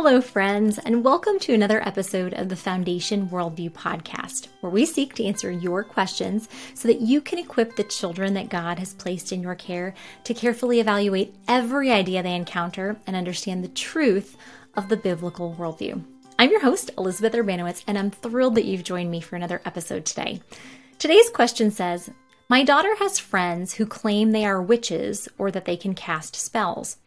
Hello, friends, and welcome to another episode of the Foundation Worldview podcast, where we seek to answer your questions so that you can equip the children that God has placed in your care to carefully evaluate every idea they encounter and understand the truth of the biblical worldview. I'm your host, Elizabeth Urbanowicz, and I'm thrilled that you've joined me for another episode today. Today's question says My daughter has friends who claim they are witches or that they can cast spells.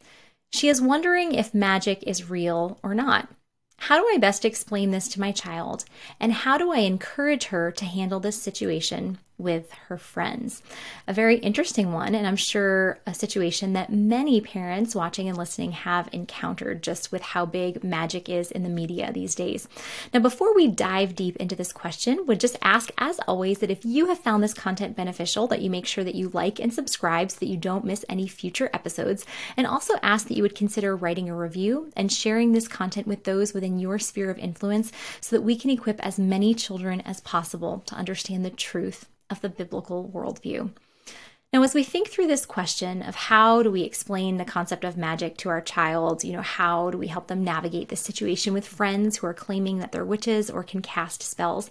She is wondering if magic is real or not. How do I best explain this to my child? And how do I encourage her to handle this situation with her friends. A very interesting one, and I'm sure a situation that many parents watching and listening have encountered just with how big magic is in the media these days. Now, before we dive deep into this question, would just ask, as always, that if you have found this content beneficial, that you make sure that you like and subscribe so that you don't miss any future episodes, and also ask that you would consider writing a review and sharing this content with those within your sphere of influence so that we can equip as many children as possible to understand the truth of the biblical worldview. Now, as we think through this question of how do we explain the concept of magic to our child, you know, how do we help them navigate this situation with friends who are claiming that they're witches or can cast spells,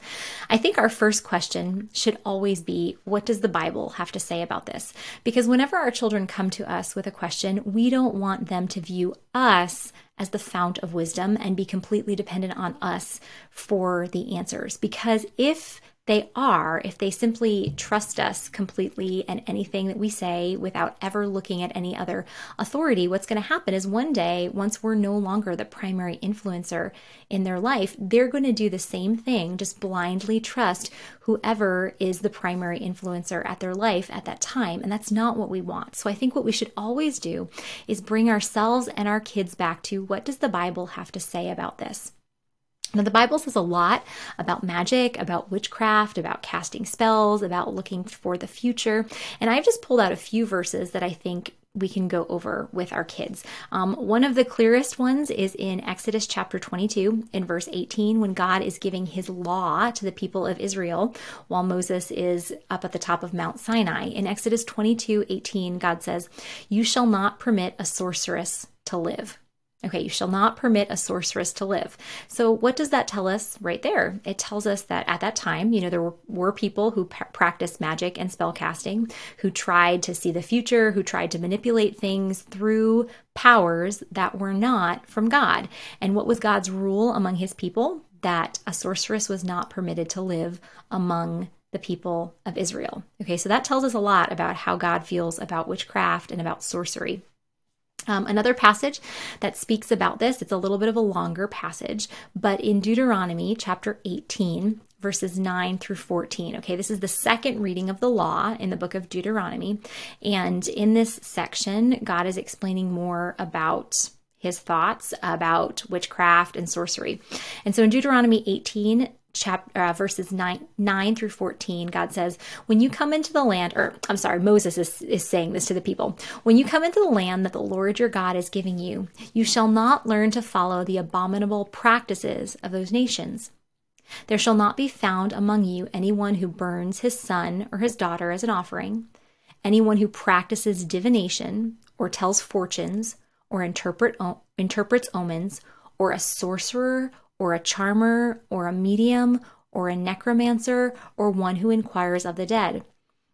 I think our first question should always be what does the Bible have to say about this? Because whenever our children come to us with a question, we don't want them to view us as the fount of wisdom and be completely dependent on us for the answers. Because if they are if they simply trust us completely and anything that we say without ever looking at any other authority. What's going to happen is one day, once we're no longer the primary influencer in their life, they're going to do the same thing, just blindly trust whoever is the primary influencer at their life at that time. And that's not what we want. So I think what we should always do is bring ourselves and our kids back to what does the Bible have to say about this? Now, the Bible says a lot about magic, about witchcraft, about casting spells, about looking for the future. And I've just pulled out a few verses that I think we can go over with our kids. Um, one of the clearest ones is in Exodus chapter 22, in verse 18, when God is giving his law to the people of Israel while Moses is up at the top of Mount Sinai. In Exodus 22, 18, God says, You shall not permit a sorceress to live. Okay, you shall not permit a sorceress to live. So, what does that tell us right there? It tells us that at that time, you know, there were, were people who p- practiced magic and spell casting, who tried to see the future, who tried to manipulate things through powers that were not from God. And what was God's rule among his people? That a sorceress was not permitted to live among the people of Israel. Okay, so that tells us a lot about how God feels about witchcraft and about sorcery. Um, another passage that speaks about this, it's a little bit of a longer passage, but in Deuteronomy chapter 18, verses 9 through 14. Okay, this is the second reading of the law in the book of Deuteronomy. And in this section, God is explaining more about his thoughts about witchcraft and sorcery. And so in Deuteronomy 18, chapter uh, verses 9 9 through 14 god says when you come into the land or i'm sorry moses is, is saying this to the people when you come into the land that the lord your god is giving you you shall not learn to follow the abominable practices of those nations. There shall not be found among you anyone who burns his son or his daughter as an offering anyone who practices divination or tells fortunes or interpret interprets omens or a sorcerer or a charmer, or a medium, or a necromancer, or one who inquires of the dead.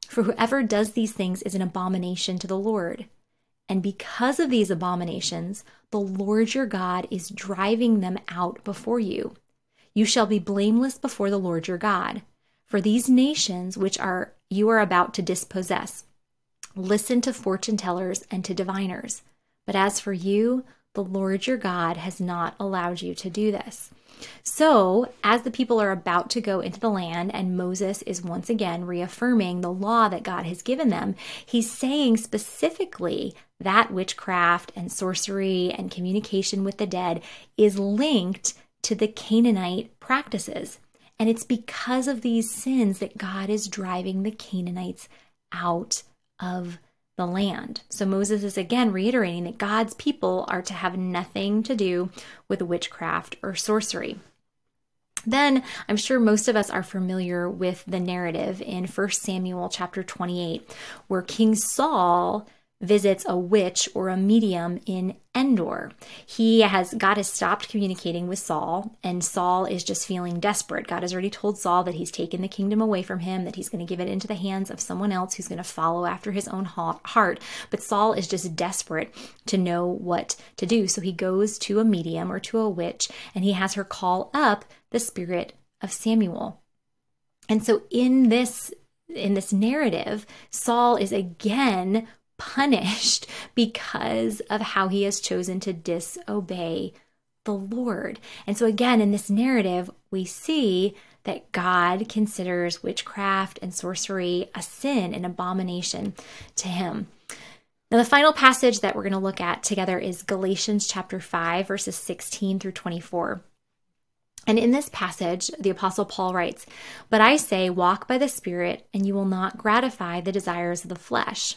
For whoever does these things is an abomination to the Lord. And because of these abominations, the Lord your God is driving them out before you. You shall be blameless before the Lord your God. For these nations which are you are about to dispossess, listen to fortune tellers and to diviners. But as for you, the Lord your God has not allowed you to do this. So, as the people are about to go into the land, and Moses is once again reaffirming the law that God has given them, he's saying specifically that witchcraft and sorcery and communication with the dead is linked to the Canaanite practices. And it's because of these sins that God is driving the Canaanites out of the land. So Moses is again reiterating that God's people are to have nothing to do with witchcraft or sorcery. Then I'm sure most of us are familiar with the narrative in 1 Samuel chapter 28 where King Saul visits a witch or a medium in Endor. He has God has stopped communicating with Saul, and Saul is just feeling desperate. God has already told Saul that he's taken the kingdom away from him, that he's going to give it into the hands of someone else who's going to follow after his own heart. But Saul is just desperate to know what to do. So he goes to a medium or to a witch, and he has her call up the spirit of Samuel. And so in this in this narrative, Saul is again punished because of how he has chosen to disobey the Lord. And so, again, in this narrative, we see that God considers witchcraft and sorcery a sin, an abomination to him. Now, the final passage that we're going to look at together is Galatians chapter 5, verses 16 through 24. And in this passage, the Apostle Paul writes, But I say, walk by the Spirit, and you will not gratify the desires of the flesh.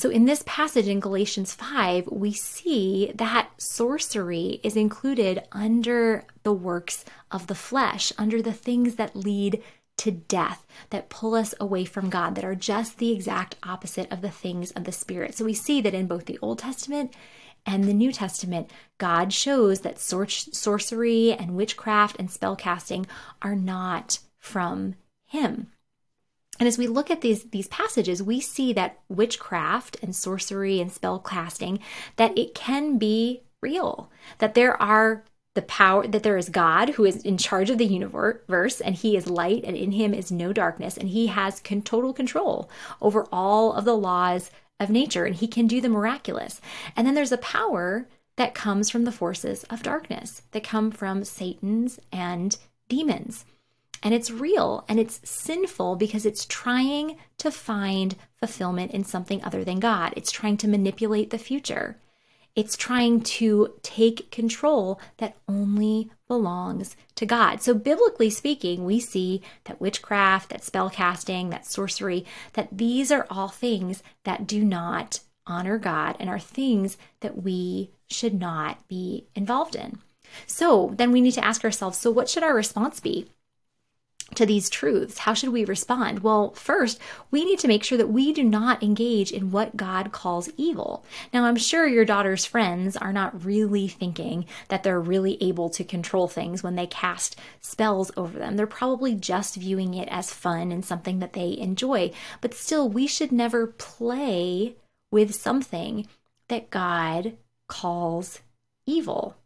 So, in this passage in Galatians 5, we see that sorcery is included under the works of the flesh, under the things that lead to death, that pull us away from God, that are just the exact opposite of the things of the Spirit. So, we see that in both the Old Testament and the New Testament, God shows that sor- sorcery and witchcraft and spell casting are not from Him. And as we look at these these passages, we see that witchcraft and sorcery and spell casting that it can be real. That there are the power that there is God who is in charge of the universe and he is light and in him is no darkness and he has con- total control over all of the laws of nature and he can do the miraculous. And then there's a power that comes from the forces of darkness that come from Satan's and demons. And it's real and it's sinful because it's trying to find fulfillment in something other than God. It's trying to manipulate the future. It's trying to take control that only belongs to God. So, biblically speaking, we see that witchcraft, that spell casting, that sorcery, that these are all things that do not honor God and are things that we should not be involved in. So, then we need to ask ourselves so, what should our response be? To these truths? How should we respond? Well, first, we need to make sure that we do not engage in what God calls evil. Now, I'm sure your daughter's friends are not really thinking that they're really able to control things when they cast spells over them. They're probably just viewing it as fun and something that they enjoy. But still, we should never play with something that God calls evil.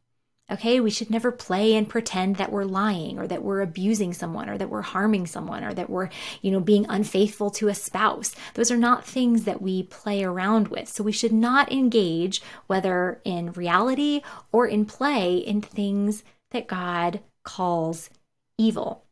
Okay, we should never play and pretend that we're lying or that we're abusing someone or that we're harming someone or that we're, you know, being unfaithful to a spouse. Those are not things that we play around with. So we should not engage, whether in reality or in play, in things that God calls evil.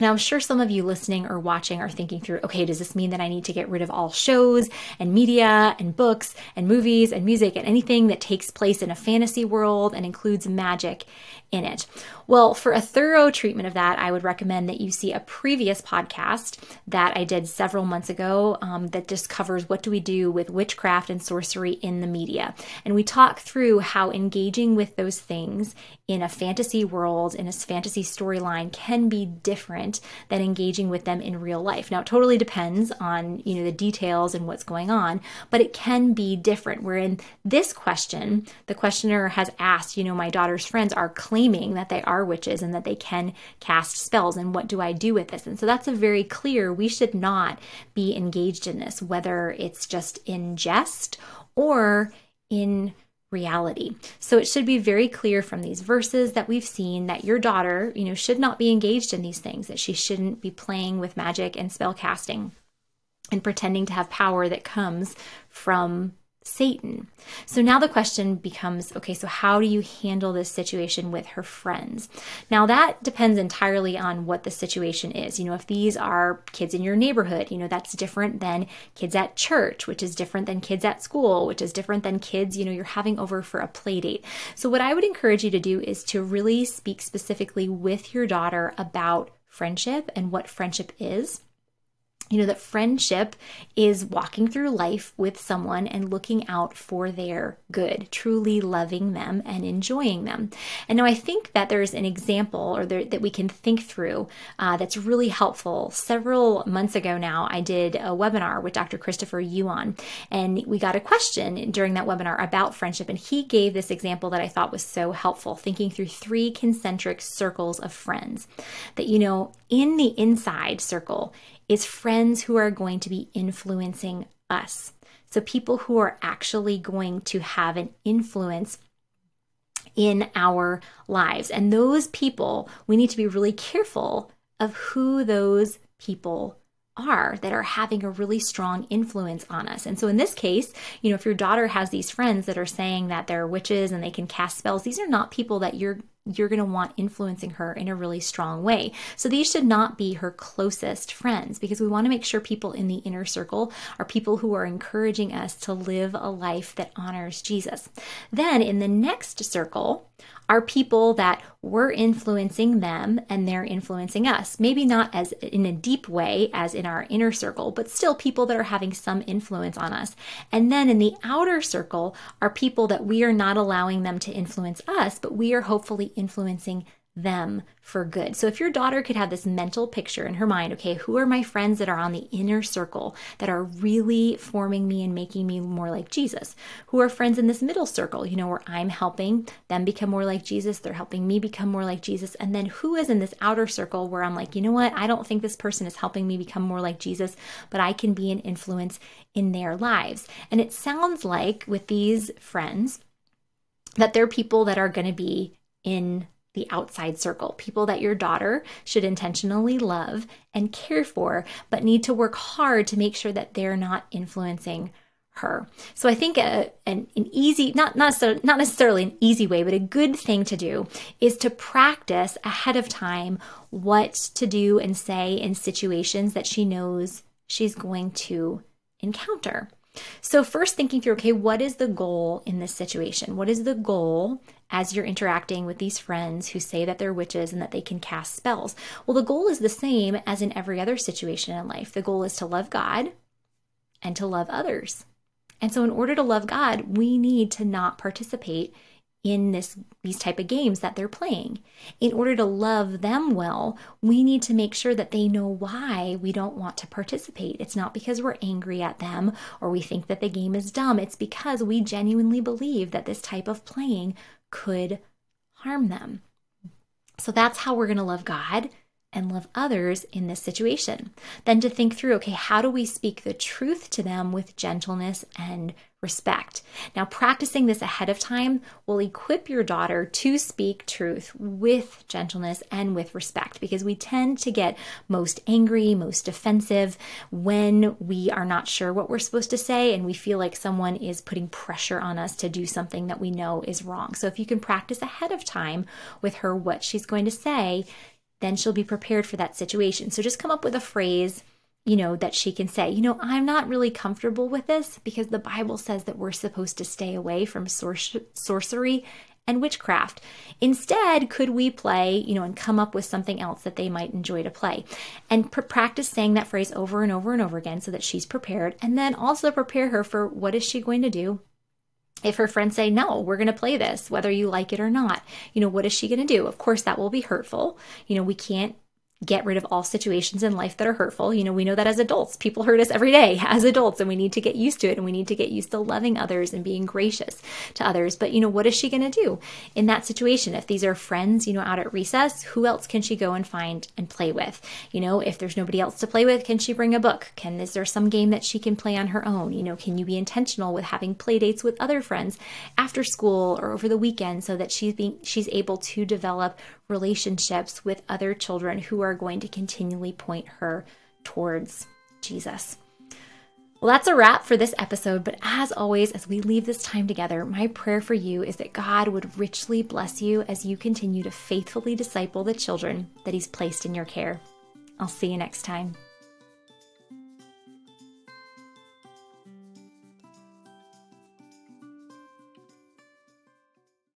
Now, I'm sure some of you listening or watching are thinking through okay, does this mean that I need to get rid of all shows and media and books and movies and music and anything that takes place in a fantasy world and includes magic in it? Well, for a thorough treatment of that, I would recommend that you see a previous podcast that I did several months ago um, that just covers what do we do with witchcraft and sorcery in the media. And we talk through how engaging with those things in a fantasy world, in a fantasy storyline, can be different than engaging with them in real life. Now, it totally depends on you know the details and what's going on, but it can be different. Where in this question, the questioner has asked, you know, my daughter's friends are claiming that they are witches and that they can cast spells. And what do I do with this? And so that's a very clear, we should not be engaged in this, whether it's just in jest or in reality. So it should be very clear from these verses that we've seen that your daughter, you know, should not be engaged in these things, that she shouldn't be playing with magic and spell casting and pretending to have power that comes from Satan. So now the question becomes okay, so how do you handle this situation with her friends? Now that depends entirely on what the situation is. You know, if these are kids in your neighborhood, you know, that's different than kids at church, which is different than kids at school, which is different than kids, you know, you're having over for a play date. So what I would encourage you to do is to really speak specifically with your daughter about friendship and what friendship is you know, that friendship is walking through life with someone and looking out for their good, truly loving them and enjoying them. And now I think that there's an example or there, that we can think through uh, that's really helpful. Several months ago now, I did a webinar with Dr. Christopher Yuan, and we got a question during that webinar about friendship. And he gave this example that I thought was so helpful, thinking through three concentric circles of friends. That, you know, in the inside circle, is friends who are going to be influencing us. So, people who are actually going to have an influence in our lives. And those people, we need to be really careful of who those people are that are having a really strong influence on us. And so in this case, you know, if your daughter has these friends that are saying that they're witches and they can cast spells, these are not people that you're you're going to want influencing her in a really strong way. So these should not be her closest friends because we want to make sure people in the inner circle are people who are encouraging us to live a life that honors Jesus. Then in the next circle are people that we're influencing them and they're influencing us. Maybe not as in a deep way as in our inner circle, but still people that are having some influence on us. And then in the outer circle are people that we are not allowing them to influence us, but we are hopefully influencing them for good. So if your daughter could have this mental picture in her mind, okay, who are my friends that are on the inner circle that are really forming me and making me more like Jesus? Who are friends in this middle circle, you know, where I'm helping them become more like Jesus, they're helping me become more like Jesus. And then who is in this outer circle where I'm like, you know what, I don't think this person is helping me become more like Jesus, but I can be an influence in their lives. And it sounds like with these friends, that they're people that are going to be in the outside circle, people that your daughter should intentionally love and care for, but need to work hard to make sure that they're not influencing her. So I think a, an, an easy, not, not, so, not necessarily an easy way, but a good thing to do is to practice ahead of time what to do and say in situations that she knows she's going to encounter. So, first thinking through, okay, what is the goal in this situation? What is the goal as you're interacting with these friends who say that they're witches and that they can cast spells? Well, the goal is the same as in every other situation in life. The goal is to love God and to love others. And so, in order to love God, we need to not participate in this these type of games that they're playing. In order to love them well, we need to make sure that they know why we don't want to participate. It's not because we're angry at them or we think that the game is dumb. It's because we genuinely believe that this type of playing could harm them. So that's how we're going to love God and love others in this situation. Then to think through okay, how do we speak the truth to them with gentleness and respect? Now, practicing this ahead of time will equip your daughter to speak truth with gentleness and with respect because we tend to get most angry, most defensive when we are not sure what we're supposed to say and we feel like someone is putting pressure on us to do something that we know is wrong. So, if you can practice ahead of time with her what she's going to say, then she'll be prepared for that situation. So just come up with a phrase, you know, that she can say, you know, I'm not really comfortable with this because the Bible says that we're supposed to stay away from sor- sorcery and witchcraft. Instead, could we play, you know, and come up with something else that they might enjoy to play? And pr- practice saying that phrase over and over and over again so that she's prepared. And then also prepare her for what is she going to do if her friends say no we're going to play this whether you like it or not you know what is she going to do of course that will be hurtful you know we can't get rid of all situations in life that are hurtful. You know, we know that as adults, people hurt us every day as adults, and we need to get used to it and we need to get used to loving others and being gracious to others. But, you know, what is she going to do in that situation? If these are friends, you know, out at recess, who else can she go and find and play with? You know, if there's nobody else to play with, can she bring a book? Can, is there some game that she can play on her own? You know, can you be intentional with having play dates with other friends after school or over the weekend so that she's being, she's able to develop relationships with other children who are going to continually point her towards Jesus. Well, that's a wrap for this episode. But as always, as we leave this time together, my prayer for you is that God would richly bless you as you continue to faithfully disciple the children that He's placed in your care. I'll see you next time.